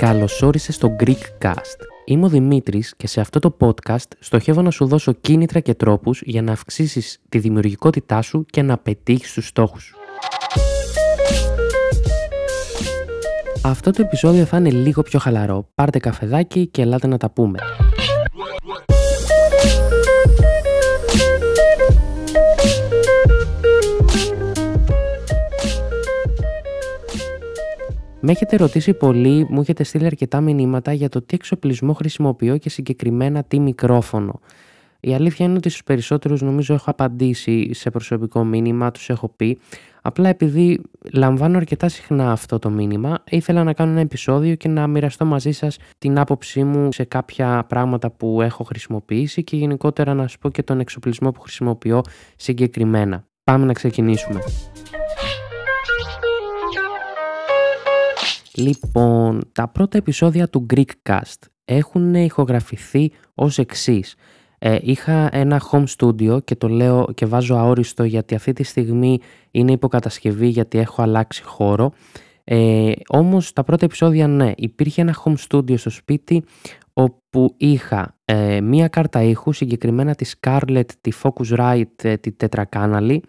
Καλώς όρισες στο Greekcast. Είμαι ο Δημήτρης και σε αυτό το podcast στοχεύω να σου δώσω κίνητρα και τρόπους για να αυξήσεις τη δημιουργικότητά σου και να πετύχεις τους στόχους σου. Αυτό το επεισόδιο θα είναι λίγο πιο χαλαρό. Πάρτε καφεδάκι και ελάτε να τα πούμε. Με έχετε ρωτήσει πολύ, μου έχετε στείλει αρκετά μηνύματα για το τι εξοπλισμό χρησιμοποιώ και συγκεκριμένα τι μικρόφωνο. Η αλήθεια είναι ότι στους περισσότερους νομίζω έχω απαντήσει σε προσωπικό μήνυμα, τους έχω πει. Απλά επειδή λαμβάνω αρκετά συχνά αυτό το μήνυμα, ήθελα να κάνω ένα επεισόδιο και να μοιραστώ μαζί σας την άποψή μου σε κάποια πράγματα που έχω χρησιμοποιήσει και γενικότερα να σας πω και τον εξοπλισμό που χρησιμοποιώ συγκεκριμένα. Πάμε να ξεκινήσουμε. Λοιπόν, τα πρώτα επεισόδια του Greekcast έχουν ηχογραφηθεί ως εξής. Ε, είχα ένα home studio και το λέω και βάζω αόριστο γιατί αυτή τη στιγμή είναι υποκατασκευή γιατί έχω αλλάξει χώρο. Ε, όμως τα πρώτα επεισόδια ναι, υπήρχε ένα home studio στο σπίτι όπου είχα ε, μία κάρτα ήχου, συγκεκριμένα τη Scarlett, τη Focusrite, ε, τη τετρακάναλη,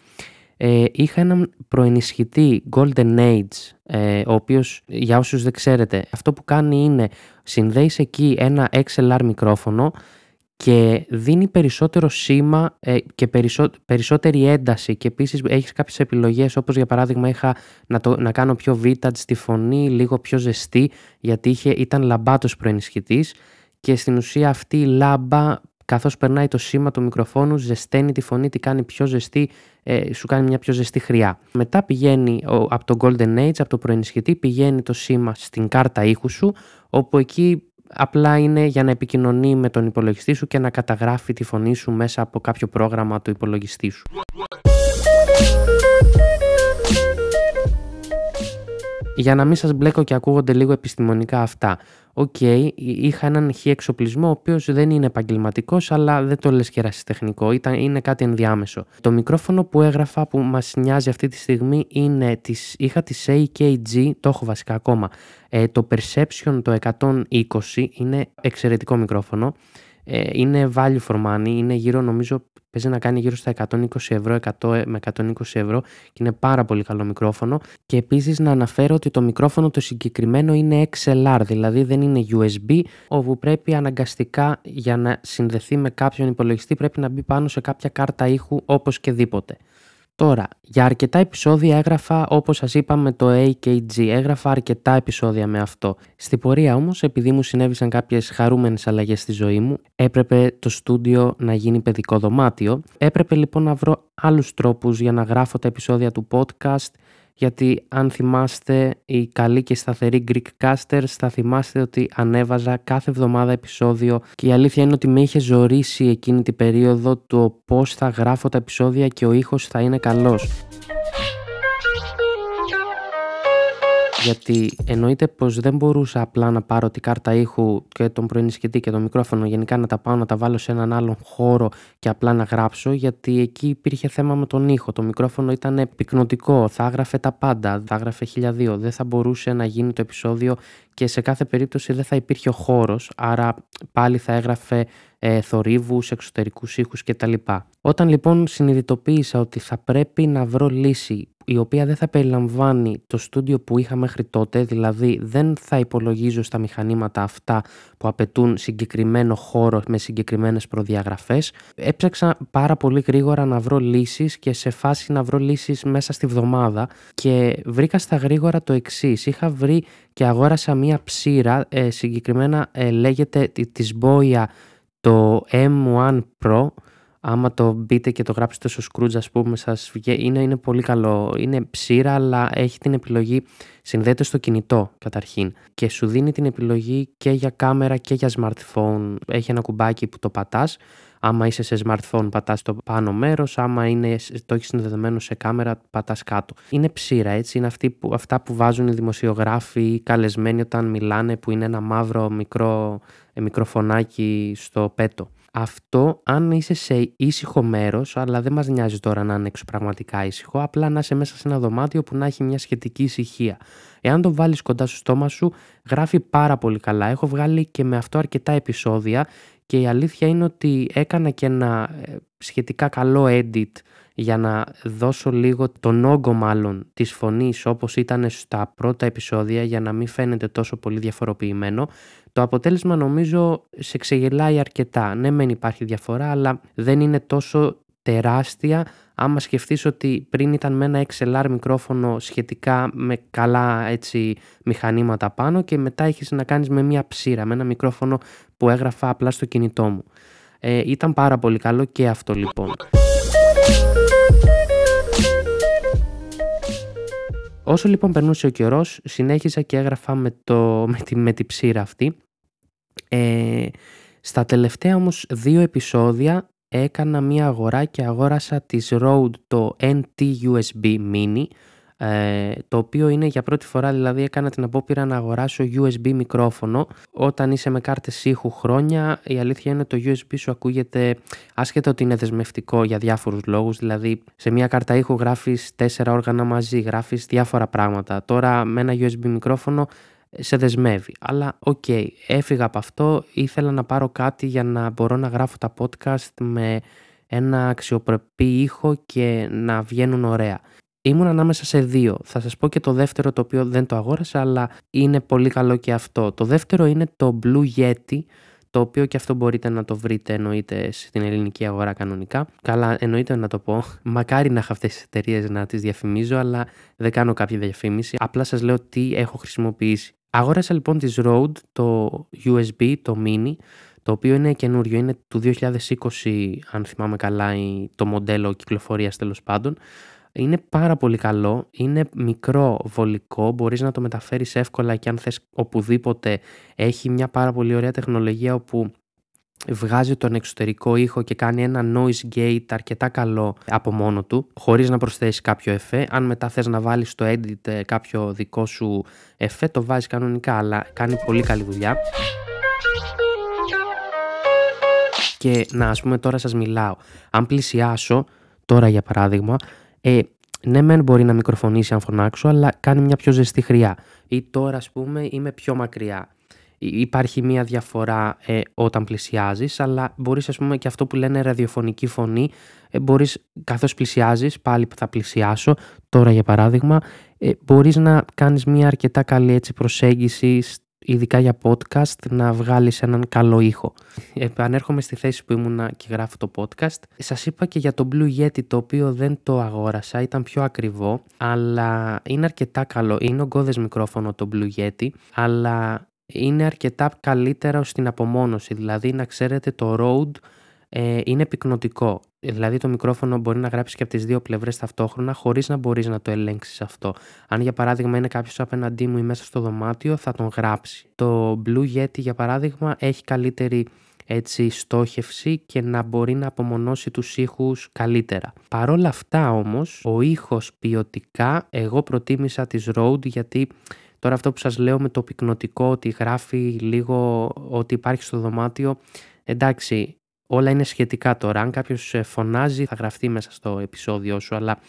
ε, είχα έναν προενισχυτή Golden Age, ε, ο οποίος για όσους δεν ξέρετε, αυτό που κάνει είναι συνδέεις εκεί ένα XLR μικρόφωνο και δίνει περισσότερο σήμα ε, και περισσότερη ένταση και επίσης έχεις κάποιες επιλογές όπως για παράδειγμα είχα να, το, να κάνω πιο vintage στη φωνή, λίγο πιο ζεστή γιατί είχε, ήταν λαμπάτος προενισχυτής και στην ουσία αυτή η λάμπα καθώς περνάει το σήμα του μικροφόνου, ζεσταίνει τη φωνή, τη κάνει πιο ζεστή, ε, σου κάνει μια πιο ζεστή χρειά. Μετά πηγαίνει ο, από το Golden Age, από το προενισχυτή, πηγαίνει το σήμα στην κάρτα ήχου σου, όπου εκεί απλά είναι για να επικοινωνεί με τον υπολογιστή σου και να καταγράφει τη φωνή σου μέσα από κάποιο πρόγραμμα του υπολογιστή σου. Για να μην σας μπλέκω και ακούγονται λίγο επιστημονικά αυτά. OK, okay, είχα έναν Χ εξοπλισμό ο οποίος δεν είναι επαγγελματικός, αλλά δεν το λες και ρασιτεχνικό, Ήταν, είναι κάτι ενδιάμεσο. Το μικρόφωνο που έγραφα που μας νοιάζει αυτή τη στιγμή είναι, της, είχα τη AKG, το έχω βασικά ακόμα, ε, το Perception το 120 είναι εξαιρετικό μικρόφωνο. Ε, είναι value for money, είναι γύρω νομίζω παίζει να κάνει γύρω στα 120 ευρώ, 100 με 120 ευρώ και είναι πάρα πολύ καλό μικρόφωνο και επίσης να αναφέρω ότι το μικρόφωνο το συγκεκριμένο είναι XLR, δηλαδή δεν είναι USB όπου πρέπει αναγκαστικά για να συνδεθεί με κάποιον υπολογιστή πρέπει να μπει πάνω σε κάποια κάρτα ήχου όπως και δίποτε. Τώρα, για αρκετά επεισόδια έγραφα όπως σας είπα με το AKG, έγραφα αρκετά επεισόδια με αυτό. Στη πορεία όμως, επειδή μου συνέβησαν κάποιες χαρούμενες αλλαγές στη ζωή μου, έπρεπε το στούντιο να γίνει παιδικό δωμάτιο. Έπρεπε λοιπόν να βρω άλλους τρόπους για να γράφω τα επεισόδια του podcast γιατί αν θυμάστε οι καλοί και σταθεροί Greekcasters θα θυμάστε ότι ανέβαζα κάθε εβδομάδα επεισόδιο και η αλήθεια είναι ότι με είχε ζωρίσει εκείνη την περίοδο το πώς θα γράφω τα επεισόδια και ο ήχος θα είναι καλός. Γιατί εννοείται πως δεν μπορούσα απλά να πάρω την κάρτα ήχου και τον προενισχυτή και το μικρόφωνο. Γενικά να τα πάω να τα βάλω σε έναν άλλον χώρο και απλά να γράψω γιατί εκεί υπήρχε θέμα με τον ήχο. Το μικρόφωνο ήταν πυκνοτικό, θα έγραφε τα πάντα, θα έγραφε χιλιαδίο, δεν θα μπορούσε να γίνει το επεισόδιο και σε κάθε περίπτωση δεν θα υπήρχε ο χώρος, άρα πάλι θα έγραφε ε, θορύβους, εξωτερικούς ήχους κτλ. Όταν λοιπόν συνειδητοποίησα ότι θα πρέπει να βρω λύση η οποία δεν θα περιλαμβάνει το στούντιο που είχα μέχρι τότε, δηλαδή δεν θα υπολογίζω στα μηχανήματα αυτά που απαιτούν συγκεκριμένο χώρο με συγκεκριμένες προδιαγραφές. Έψαξα πάρα πολύ γρήγορα να βρω λύσεις και σε φάση να βρω λύσεις μέσα στη βδομάδα και βρήκα στα γρήγορα το εξής. Είχα βρει και αγόρασα μία ψήρα, ε, συγκεκριμένα ε, λέγεται της Boya το M1 Pro άμα το μπείτε και το γράψετε στο Scrooge ας πούμε σας βγαίνει, είναι, είναι πολύ καλό, είναι ψήρα αλλά έχει την επιλογή, συνδέεται στο κινητό καταρχήν και σου δίνει την επιλογή και για κάμερα και για smartphone, έχει ένα κουμπάκι που το πατάς Άμα είσαι σε smartphone, πατάς το πάνω μέρος. Άμα είναι, το έχεις συνδεδεμένο σε κάμερα, πατάς κάτω. Είναι ψήρα, έτσι. Είναι αυτοί που, αυτά που βάζουν οι δημοσιογράφοι ή καλεσμένοι όταν μιλάνε, που είναι ένα μαύρο μικρό, ε, μικροφωνάκι στο πέτο. Αυτό αν είσαι σε ήσυχο μέρος, αλλά δεν μας νοιάζει τώρα να είναι εξωπραγματικά ήσυχο, απλά να είσαι μέσα σε ένα δωμάτιο που να έχει μια σχετική ησυχία. Εάν το βάλεις κοντά στο στόμα σου, γράφει πάρα πολύ καλά. Έχω βγάλει και με αυτό αρκετά επεισόδια και η αλήθεια είναι ότι έκανα και ένα ε, σχετικά καλό edit για να δώσω λίγο τον όγκο μάλλον της φωνής όπως ήταν στα πρώτα επεισόδια για να μην φαίνεται τόσο πολύ διαφοροποιημένο. Το αποτέλεσμα νομίζω σε ξεγελάει αρκετά. Ναι μεν υπάρχει διαφορά αλλά δεν είναι τόσο τεράστια άμα σκεφτείς ότι πριν ήταν με ένα XLR μικρόφωνο σχετικά με καλά έτσι μηχανήματα πάνω και μετά έχεις να κάνεις με μια ψήρα, με ένα μικρόφωνο που έγραφα απλά στο κινητό μου. Ε, ήταν πάρα πολύ καλό και αυτό λοιπόν. Όσο λοιπόν περνούσε ο καιρός, συνέχισα και έγραφα με, το, με, τη, με τη ψήρα αυτή. Ε, στα τελευταία όμως δύο επεισόδια έκανα μία αγορά και αγόρασα της Rode το NT USB Mini ε, το οποίο είναι για πρώτη φορά δηλαδή έκανα την απόπειρα να αγοράσω USB μικρόφωνο όταν είσαι με κάρτες ήχου χρόνια η αλήθεια είναι το USB σου ακούγεται άσχετα ότι είναι δεσμευτικό για διάφορους λόγους δηλαδή σε μια κάρτα ήχου γράφεις τέσσερα όργανα μαζί γράφεις διάφορα πράγματα τώρα με ένα USB μικρόφωνο σε δεσμεύει. Αλλά OK, okay, έφυγα από αυτό, ήθελα να πάρω κάτι για να μπορώ να γράφω τα podcast με ένα αξιοπρεπή ήχο και να βγαίνουν ωραία. Ήμουν ανάμεσα σε δύο. Θα σας πω και το δεύτερο το οποίο δεν το αγόρασα αλλά είναι πολύ καλό και αυτό. Το δεύτερο είναι το Blue Yeti το οποίο και αυτό μπορείτε να το βρείτε εννοείται στην ελληνική αγορά κανονικά. Καλά, εννοείται να το πω. Μακάρι να έχω αυτές τις εταιρείες να τις διαφημίζω, αλλά δεν κάνω κάποια διαφήμιση. Απλά σας λέω τι έχω χρησιμοποιήσει. Αγόρασα λοιπόν της Rode το USB, το Mini, το οποίο είναι καινούριο, είναι του 2020 αν θυμάμαι καλά το μοντέλο κυκλοφορίας τέλος πάντων. Είναι πάρα πολύ καλό, είναι μικρό βολικό, μπορείς να το μεταφέρεις εύκολα και αν θες οπουδήποτε έχει μια πάρα πολύ ωραία τεχνολογία όπου βγάζει τον εξωτερικό ήχο και κάνει ένα noise gate αρκετά καλό από μόνο του, χωρίς να προσθέσεις κάποιο εφέ. Αν μετά θες να βάλεις στο edit ε, κάποιο δικό σου εφέ, το βάζεις κανονικά, αλλά κάνει πολύ καλή δουλειά. Και να ας πούμε τώρα σας μιλάω, αν πλησιάσω, τώρα για παράδειγμα, ε, ναι, μεν μπορεί να μικροφωνήσει αν φωνάξω, αλλά κάνει μια πιο ζεστή χρειά. Ή τώρα, ας πούμε, είμαι πιο μακριά. Υπάρχει μια διαφορά ε, όταν πλησιάζεις, αλλά μπορείς ας πούμε και αυτό που λένε ραδιοφωνική φωνή, ε, μπορείς καθώς πλησιάζεις, πάλι που θα πλησιάσω, τώρα για παράδειγμα, ε, μπορείς να κάνεις μια αρκετά καλή έτσι, προσέγγιση ειδικά για podcast, να βγάλεις έναν καλό ήχο. Επανέρχομαι στη θέση που ήμουνα και γράφω το podcast. Σας είπα και για το Blue Yeti το οποίο δεν το αγόρασα, ήταν πιο ακριβό, αλλά είναι αρκετά καλό. Είναι ογκώδες μικρόφωνο το Blue Yeti, αλλά είναι αρκετά καλύτερο στην απομόνωση. Δηλαδή να ξέρετε το Rode ε, είναι πυκνοτικό. Δηλαδή το μικρόφωνο μπορεί να γράψεις και από τις δύο πλευρές ταυτόχρονα χωρίς να μπορείς να το ελέγξεις αυτό. Αν για παράδειγμα είναι κάποιος απέναντί μου ή μέσα στο δωμάτιο θα τον γράψει. Το Blue Yeti για παράδειγμα έχει καλύτερη έτσι στόχευση και να μπορεί να απομονώσει τους ήχους καλύτερα. Παρόλα αυτά όμως, ο ήχος ποιοτικά εγώ προτίμησα τις Rode γιατί τώρα αυτό που σας λέω με το πυκνοτικό ότι γράφει λίγο ότι υπάρχει στο δωμάτιο εντάξει όλα είναι σχετικά τώρα. Αν κάποιος ε, φωνάζει, θα γραφτεί μέσα στο επεισόδιο σου. Αλλά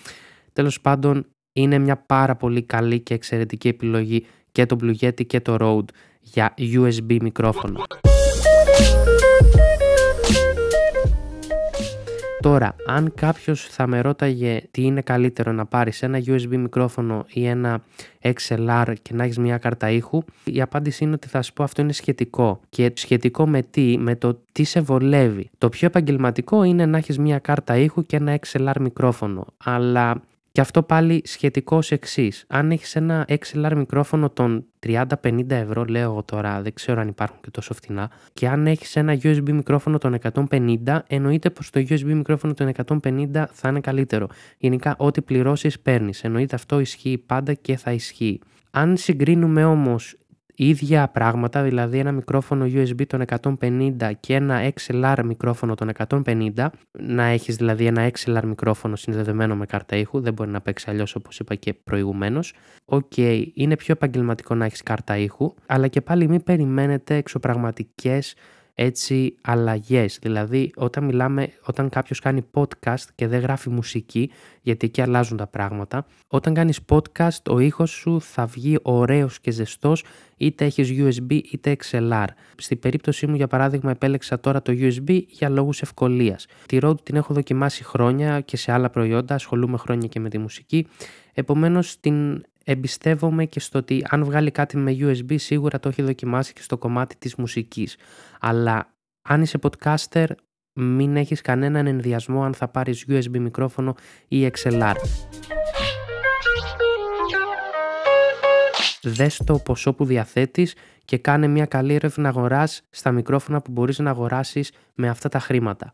τέλος πάντων είναι μια πάρα πολύ καλή και εξαιρετική επιλογή και το Blue Yeti και το Rode για USB μικρόφωνο. Τώρα, αν κάποιος θα με ρώταγε τι είναι καλύτερο να πάρεις ένα USB μικρόφωνο ή ένα XLR και να έχεις μια κάρτα ήχου, η απάντηση είναι ότι θα σου πω αυτό είναι σχετικό. Και σχετικό με τι, με το τι σε βολεύει. Το πιο επαγγελματικό είναι να έχεις μια κάρτα ήχου και ένα XLR μικρόφωνο. Αλλά και αυτό πάλι σχετικό εξής. Αν έχεις ένα XLR μικρόφωνο των 30-50 ευρώ, λέω εγώ τώρα, δεν ξέρω αν υπάρχουν και τόσο φτηνά, και αν έχεις ένα USB μικρόφωνο των 150, εννοείται πως το USB μικρόφωνο των 150 θα είναι καλύτερο. Γενικά, ό,τι πληρώσεις, παίρνεις. Εννοείται αυτό ισχύει πάντα και θα ισχύει. Αν συγκρίνουμε όμως ίδια πράγματα, δηλαδή ένα μικρόφωνο USB των 150 και ένα XLR μικρόφωνο των 150, να έχεις δηλαδή ένα XLR μικρόφωνο συνδεδεμένο με κάρτα ήχου, δεν μπορεί να παίξει αλλιώς όπως είπα και προηγουμένως. OK, okay, είναι πιο επαγγελματικό να έχεις κάρτα ήχου, αλλά και πάλι μην περιμένετε εξωπραγματικές έτσι αλλαγές. Δηλαδή όταν μιλάμε, όταν κάποιος κάνει podcast και δεν γράφει μουσική, γιατί εκεί αλλάζουν τα πράγματα, όταν κάνεις podcast ο ήχος σου θα βγει ωραίος και ζεστός είτε έχεις USB είτε XLR. Στην περίπτωσή μου για παράδειγμα επέλεξα τώρα το USB για λόγους ευκολίας. Τη Rode την έχω δοκιμάσει χρόνια και σε άλλα προϊόντα, ασχολούμαι χρόνια και με τη μουσική, επομένως την εμπιστεύομαι και στο ότι αν βγάλει κάτι με USB σίγουρα το έχει δοκιμάσει και στο κομμάτι της μουσικής. Αλλά αν είσαι podcaster μην έχεις κανέναν ενδιασμό αν θα πάρεις USB μικρόφωνο ή XLR. Δες το ποσό που διαθέτεις και κάνε μια καλή έρευνα αγοράς στα μικρόφωνα που μπορείς να αγοράσεις με αυτά τα χρήματα.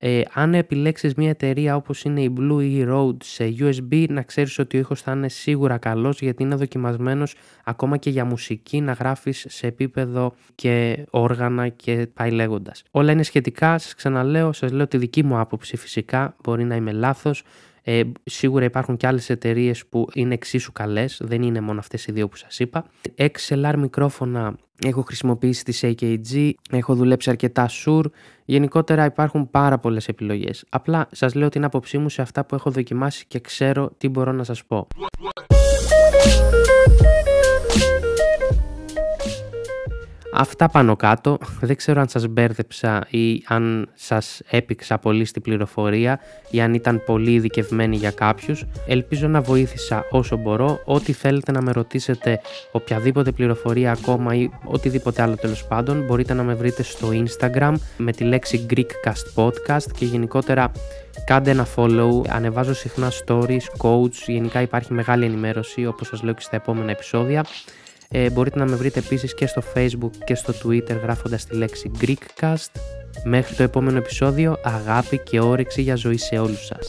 Ε, αν επιλέξεις μια εταιρεία όπως είναι η Blue ή η Rode σε USB να ξέρεις ότι ο ήχος θα είναι σίγουρα καλός γιατί είναι δοκιμασμένος ακόμα και για μουσική να γράφεις σε επίπεδο και όργανα και πάει λέγοντας. Όλα είναι σχετικά, σας ξαναλέω, σας λέω τη δική μου άποψη φυσικά, μπορεί να είμαι λάθος, ε, σίγουρα υπάρχουν και άλλες εταιρείες που είναι εξίσου καλές, δεν είναι μόνο αυτές οι δύο που σας είπα. XLR μικρόφωνα έχω χρησιμοποιήσει τη AKG, έχω δουλέψει αρκετά Shure, γενικότερα υπάρχουν πάρα πολλές επιλογές. Απλά σας λέω την άποψή μου σε αυτά που έχω δοκιμάσει και ξέρω τι μπορώ να σας πω. Αυτά πάνω κάτω. Δεν ξέρω αν σας μπέρδεψα ή αν σας έπηξα πολύ στην πληροφορία ή αν ήταν πολύ ειδικευμένη για κάποιους. Ελπίζω να βοήθησα όσο μπορώ. Ό,τι θέλετε να με ρωτήσετε, οποιαδήποτε πληροφορία ακόμα ή οτιδήποτε άλλο τέλος πάντων, μπορείτε να με βρείτε στο Instagram με τη λέξη Greekcast Podcast και γενικότερα κάντε ένα follow, ανεβάζω συχνά stories, coach, γενικά υπάρχει μεγάλη ενημέρωση όπως σας λέω και στα επόμενα επεισόδια. Ε, μπορείτε να με βρείτε επίσης και στο facebook και στο twitter γράφοντας τη λέξη Greekcast. Μέχρι το επόμενο επεισόδιο, αγάπη και όρεξη για ζωή σε όλους σας.